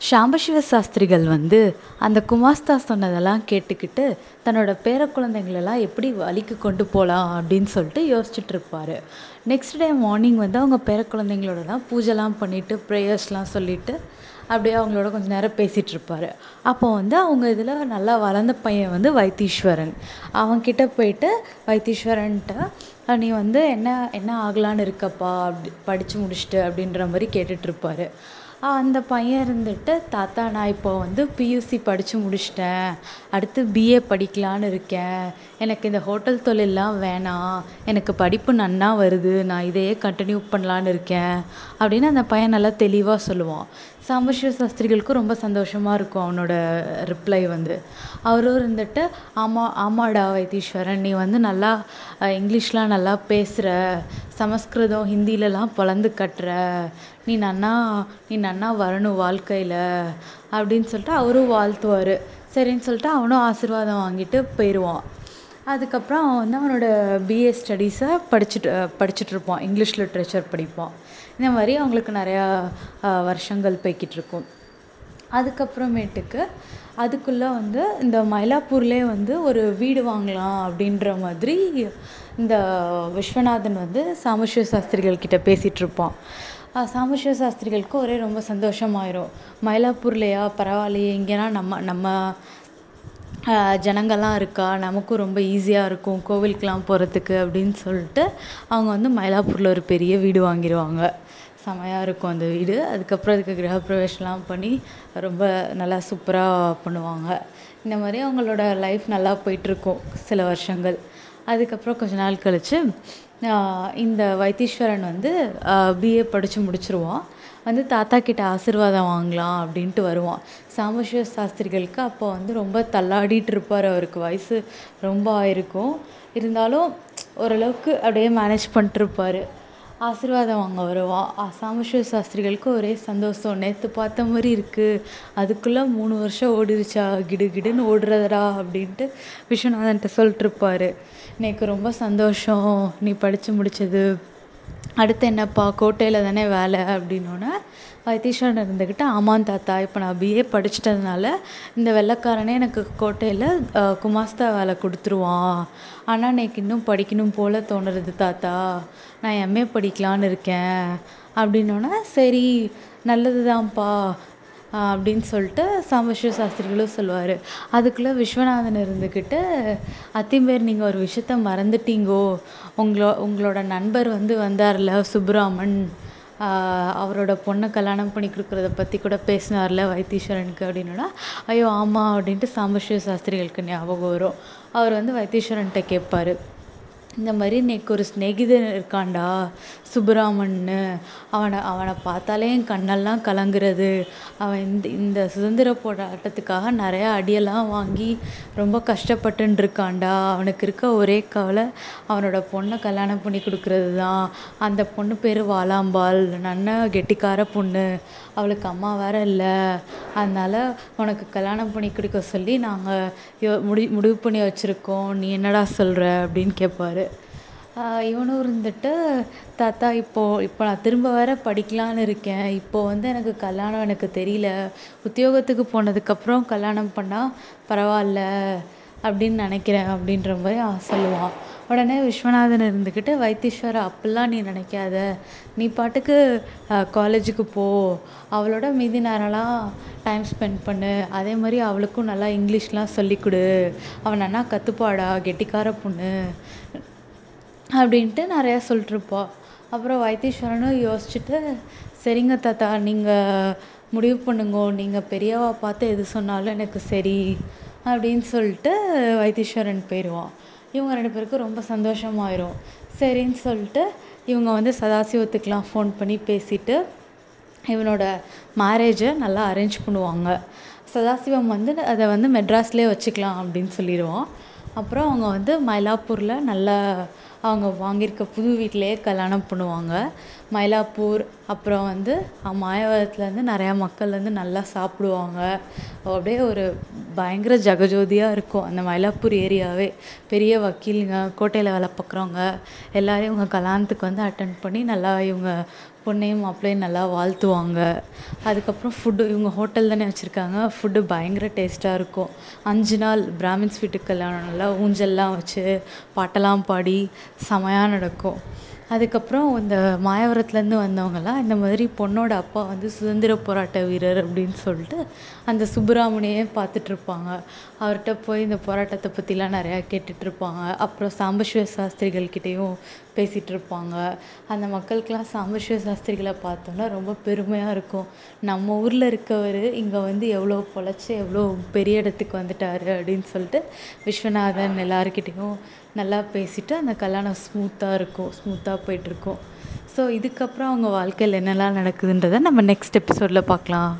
சாம்பசிவ சாஸ்திரிகள் வந்து அந்த குமாஸ்தா சொன்னதெல்லாம் கேட்டுக்கிட்டு தன்னோட பேர குழந்தைங்களெல்லாம் எப்படி வழிக்கு கொண்டு போகலாம் அப்படின்னு சொல்லிட்டு யோசிச்சுட்ருப்பாரு. நெக்ஸ்ட் டே மார்னிங் வந்து அவங்க பேர குழந்தைங்களோடலாம் பூஜைலாம் பண்ணிவிட்டு ப்ரேயர்ஸ்லாம் சொல்லிவிட்டு அப்படியே அவங்களோட கொஞ்ச நேரம் பேசிகிட்ருப்பாரு அப்போ வந்து அவங்க இதில் நல்லா வளர்ந்த பையன் வந்து வைத்தீஸ்வரன். அவன்கிட்ட போயிட்டு வைத்தீஸ்வரன்ட்ட நீ வந்து என்ன என்ன ஆகலான்னு இருக்கப்பா? அப்படி படித்து முடிச்சுட்டு அப்படின்ற மாதிரி கேட்டுகிட்ருப்பாரு அந்த பையன் இருந்துட்டு தாத்தா நான் இப்போ வந்து பியூசி படித்து முடிச்சிட்டேன். அடுத்து பிஏ படிக்கலான்னு இருக்கேன். எனக்கு இந்த ஹோட்டல் தொழில்லாம் வேணாம். எனக்கு படிப்பு நன்னா வருது. நான் இதையே கண்டினியூ பண்ணலான்னு இருக்கேன். அப்படின்னு அந்த பையன் நல்லா தெளிவாக சொல்லுவான். சாம்பசிவ சாஸ்திரிகளுக்கும் ரொம்ப சந்தோஷமாக இருக்கும் அவனோட ரிப்ளை வந்து. அவரும் இருந்துட்டு ஆமாம் ஆமாடா வைத்தீஸ்வரன் நீ வந்து நல்லா இங்கிலீஷ்லாம் நல்லா பேசுகிற சமஸ்கிருதம் ஹிந்திலலாம் பொழந்து கட்டுற நீ நன்னா நீ நன்னா வரணும் வாழ்க்கையில் அப்படின்னு சொல்லிட்டு அவரும் வாழ்த்துவார். சரின்னு சொல்லிட்டு அவனும் ஆசீர்வாதம் வாங்கிட்டு போயிடுவான் அதுக்கப்புறம் அவன் வந்து அவனோட பிஏ ஸ்டடீஸை படிச்சுட்டு படிச்சுட்ருப்பான் இங்கிலீஷ் லிட்ரேச்சர் படிப்பான். இந்த மாதிரி அவங்களுக்கு நிறையா வருஷங்கள் போய்க்கிட்ருக்கும் அதுக்கப்புறமேட்டுக்கு அதுக்குள்ளே வந்து இந்த மயிலாப்பூர்லேயே வந்து ஒரு வீடு வாங்கலாம் அப்படின்ற மாதிரி இந்த விஸ்வநாதன் வந்து சாம்பசிவ சாஸ்திரிகள் கிட்ட பேசிகிட்ருப்பான் சாம்பசிவ சாஸ்திரிகளுக்கு ஒரே ரொம்ப சந்தோஷமாயிரும். மயிலாப்பூர்லையா? பரவாயில்லையே. இங்கேனா நம்ம நம்ம ஜனங்கள்லாம் இருக்கா? நமக்கும் ரொம்ப ஈஸியாக இருக்கும் கோவிலுக்கெலாம் போகிறதுக்கு அப்படின்னு சொல்லிட்டு அவங்க வந்து மயிலாப்பூரில் ஒரு பெரிய வீடு வாங்கிடுவாங்க செமையா இருக்கும் அந்த வீடு. அதுக்கப்புறம் அதுக்கு கிரகப்பிரவேசம்லாம் பண்ணி ரொம்ப நல்லா சூப்பராக பண்ணுவாங்க. இந்த மாதிரி அவங்களோட லைஃப் நல்லா போயிட்டுருக்கும் சில வருஷங்கள். அதுக்கப்புறம் கொஞ்ச நாள் கழித்து இந்த வைத்தீஸ்வரன் வந்து பிஏ படித்து முடிச்சிடுவான் வந்து தாத்தா கிட்ட ஆசீர்வாதம் வாங்கலாம் அப்படின்ட்டு வருவான். சாம்பசிவ சாஸ்திரிகளுக்கு அப்போ வந்து ரொம்ப தள்ளாடிட்ருப்பார் அவருக்கு வயசு ரொம்ப ஆயிருக்கும். இருந்தாலும் ஓரளவுக்கு அப்படியே மேனேஜ் பண்ணிட்ருப்பாரு ஆசீர்வாதம் வாங்க வருவான். சாம்பசிவ சாஸ்திரிகளுக்கு ஒரே சந்தோஷம். நேற்று பார்த்த மாதிரி இருக்குது அதுக்குள்ளே மூணு வருஷம் ஓடிருச்சா? கிடுகிடுன்னு ஓடுறதுடா? அப்படின்ட்டு விஸ்வநாதன்கிட்ட சொல்லிட்ருப்பாரு எனக்கு ரொம்ப சந்தோஷம். நீ படித்து முடித்தது அடுத்து என்னப்பா கோட்டையில் தானே வேலை அப்படின்னோன்னே வைத்தீஸ்வரன் இருந்துக்கிட்டு ஆமாம் தாத்தா இப்போ நான் பிஏ படிச்சிட்டதுனால இந்த வெள்ளைக்காரனே எனக்கு கோட்டையில் குமாஸ்தா வேலை கொடுத்துருவான். ஆனால் எனக்கு இன்னும் படிக்கணும் போல் தோணுறது தாத்தா. நான் எம்ஏ படிக்கலான்னு இருக்கேன். அப்படின்னோன்னே சரி நல்லது தான்ப்பா அப்படின்னு சொல்லிட்டு சாம்பசிவ சாஸ்திரிகளும் சொல்லுவார். அதுக்குள்ளே விஸ்வநாதன் இருந்துக்கிட்டு அத்திம்பேர் நீங்கள் ஒரு விஷயத்த மறந்துட்டீங்கோ. உங்களோ உங்களோட நண்பர் வந்து வந்தார்ல சுப்புராமன். அவரோட பொண்ணை கல்யாணம் பண்ணி கொடுக்குறத பற்றி கூட பேசினார்ல வைத்தீஸ்வரனுக்கு அப்படின்னோன்னே ஐயோ ஆமாம் அப்படின்ட்டு சாம்பசிவ சாஸ்திரிகளுக்கு ஞாபகம் வரும். அவர் வந்து வைத்தீஸ்வரன்கிட்ட கேட்பாரு. இந்த மாதிரி எனக்கு ஒரு சிநேகிதன் இருக்கான்டா சுப்புராமன்னு அவனை அவனை பார்த்தாலே என் கண்ணெல்லாம் கலங்குறது. அவன் இந்த இந்த சுதந்திர போராட்டத்துக்காக நிறையா அடியெல்லாம் வாங்கி ரொம்ப கஷ்டப்பட்டுன்ருக்கான்டா. அவனுக்கு இருக்க ஒரே கவலை அவனோட பொண்ணை கல்யாணம் பண்ணி கொடுக்குறது தான் அந்த பொண்ணு பேர் வாலாம்பாள். நல்ல கெட்டிக்கார பொண்ணு. அவளுக்கு அம்மா வேறு இல்லை. அதனால் உனக்கு கல்யாணம் பண்ணி கொடுக்க சொல்லி நாங்கள் யோ முடி முடிவு பண்ணி வச்சுருக்கோம். நீ என்னடா சொல்கிற அப்படின்னு கேட்பாரு இவனும் இருந்துட்டு தாத்தா இப்போது இப்போ நான் திரும்ப வேறு படிக்கலான்னு இருக்கேன். இப்போது வந்து எனக்கு கல்யாணம் எனக்கு தெரியல. உத்தியோகத்துக்கு போனதுக்கப்புறம் கல்யாணம் பண்ணால் பரவாயில்ல அப்படின்னு நினைக்கிறேன் அப்படின்ற மாதிரி சொல்லுவான். உடனே விஸ்வநாதன் இருந்துக்கிட்டு வைத்தீஸ்வரா அப்படிலாம் நீ நினைக்காத. நீ பாட்டுக்கு காலேஜுக்கு போ. அவளோட மீதி நேரம்லாம் டைம் ஸ்பெண்ட் பண்ணு. அதே மாதிரி அவளுக்கும் நல்லா இங்கிலீஷ்லாம் சொல்லிக் கொடு. அவள் நன்னா கற்றுப்பாடா கெட்டிக்கார பொண்ணு. அப்படின்ட்டு நிறையா சொல்லிட்ருப்பா அப்புறம் வைத்தீஸ்வரனும் யோசிச்சுட்டு சரிங்க தாத்தா நீங்கள் முடிவு பண்ணுங்கோ நீங்கள் பெரியவா பார்த்து எது சொன்னாலும் எனக்கு சரி அப்படின்னு சொல்லிட்டு வைத்தீஸ்வரன் போயிடுவான். இவங்க ரெண்டு பேருக்கும் ரொம்ப சந்தோஷமாயிரும். சரின்னு சொல்லிட்டு இவங்க வந்து சதாசிவத்துக்குலாம் ஃபோன் பண்ணி பேசிட்டு இவனோட மேரேஜை நல்லா அரேஞ்ச் பண்ணுவாங்க. சதாசிவம் வந்து அதை வந்து மெட்ராஸ்லேயே வச்சுக்கலாம் அப்படின்னு சொல்லிடுவான். அப்புறம் அவங்க வந்து மயிலாப்பூரில் நல்லா அவங்க வாங்கியிருக்க புது வீட்டிலேயே கல்யாணம் பண்ணுவாங்க. மயிலாப்பூர் அப்புறம் வந்து மாயவரத்துலேருந்து நிறையா மக்கள் வந்து நல்லா சாப்பிடுவாங்க. அப்படியே ஒரு பயங்கர ஜெகஜோதியாக இருக்கும் அந்த மயிலாப்பூர் ஏரியாவே. பெரிய வக்கீலுங்க கோட்டையில் வேலை பார்க்குறவங்க எல்லோரையும் இவங்க கல்யாணத்துக்கு வந்து அட்டன் பண்ணி நல்லா இவங்க பொண்ணையும் மாப்பிள்ளையும் நல்லா வாழ்த்துவாங்க. அதுக்கப்புறம் ஃபுட்டு இவங்க ஹோட்டல் தானே வச்சுருக்காங்க. ஃபுட்டு பயங்கர டேஸ்ட்டாக இருக்கும். அஞ்சு நாள் பிராமின்ஸ் வீட்டுக்கு கல்யாணம் நல்லா ஊஞ்சல்லாம் வச்சு பாட்டெல்லாம் பாடி செமையாக நடக்கும். அதுக்கப்புறம் இந்த மாயவரத்துலேருந்து வந்தவங்கலாம் இந்த மாதிரி பொண்ணோட அப்பா வந்து சுதந்திர போராட்ட வீரர் அப்படின்னு சொல்லிட்டு அந்த சுப்புராமனையே பார்த்துட்ருப்பாங்க. அவர்கிட்ட போய் இந்த போராட்டத்தை பற்றிலாம் நிறையா கேட்டுகிட்ருப்பாங்க அப்புறம் சாம்பசிவ சாஸ்திரிகள்கிட்டேயும் பேசிகிட்ருப்பாங்க அந்த மக்களுக்கெல்லாம் சாம்பசிவ சாஸ்திரிகளை பார்த்தோன்னா ரொம்ப பெருமையாக இருக்கும். நம்ம ஊரில் இருக்கவர் இங்கே வந்து எவ்வளோ பொழைச்சி எவ்வளோ பெரிய இடத்துக்கு வந்துட்டார் அப்படின்னு சொல்லிட்டு விஸ்வநாதன் எல்லாருக்கிட்டேயும் நல்லா பேசிட்டு அந்த கல்யாணம் ஸ்மூத்தாக இருக்கும். ஸ்மூத்தாக போயிட்டுருக்கும். ஸோ இதுக்கப்புறம் அவங்க வாழ்க்கையில் என்னெல்லாம் நடக்குதுன்றதை நம்ம நெக்ஸ்ட் எபிசோடில் பார்க்கலாம்.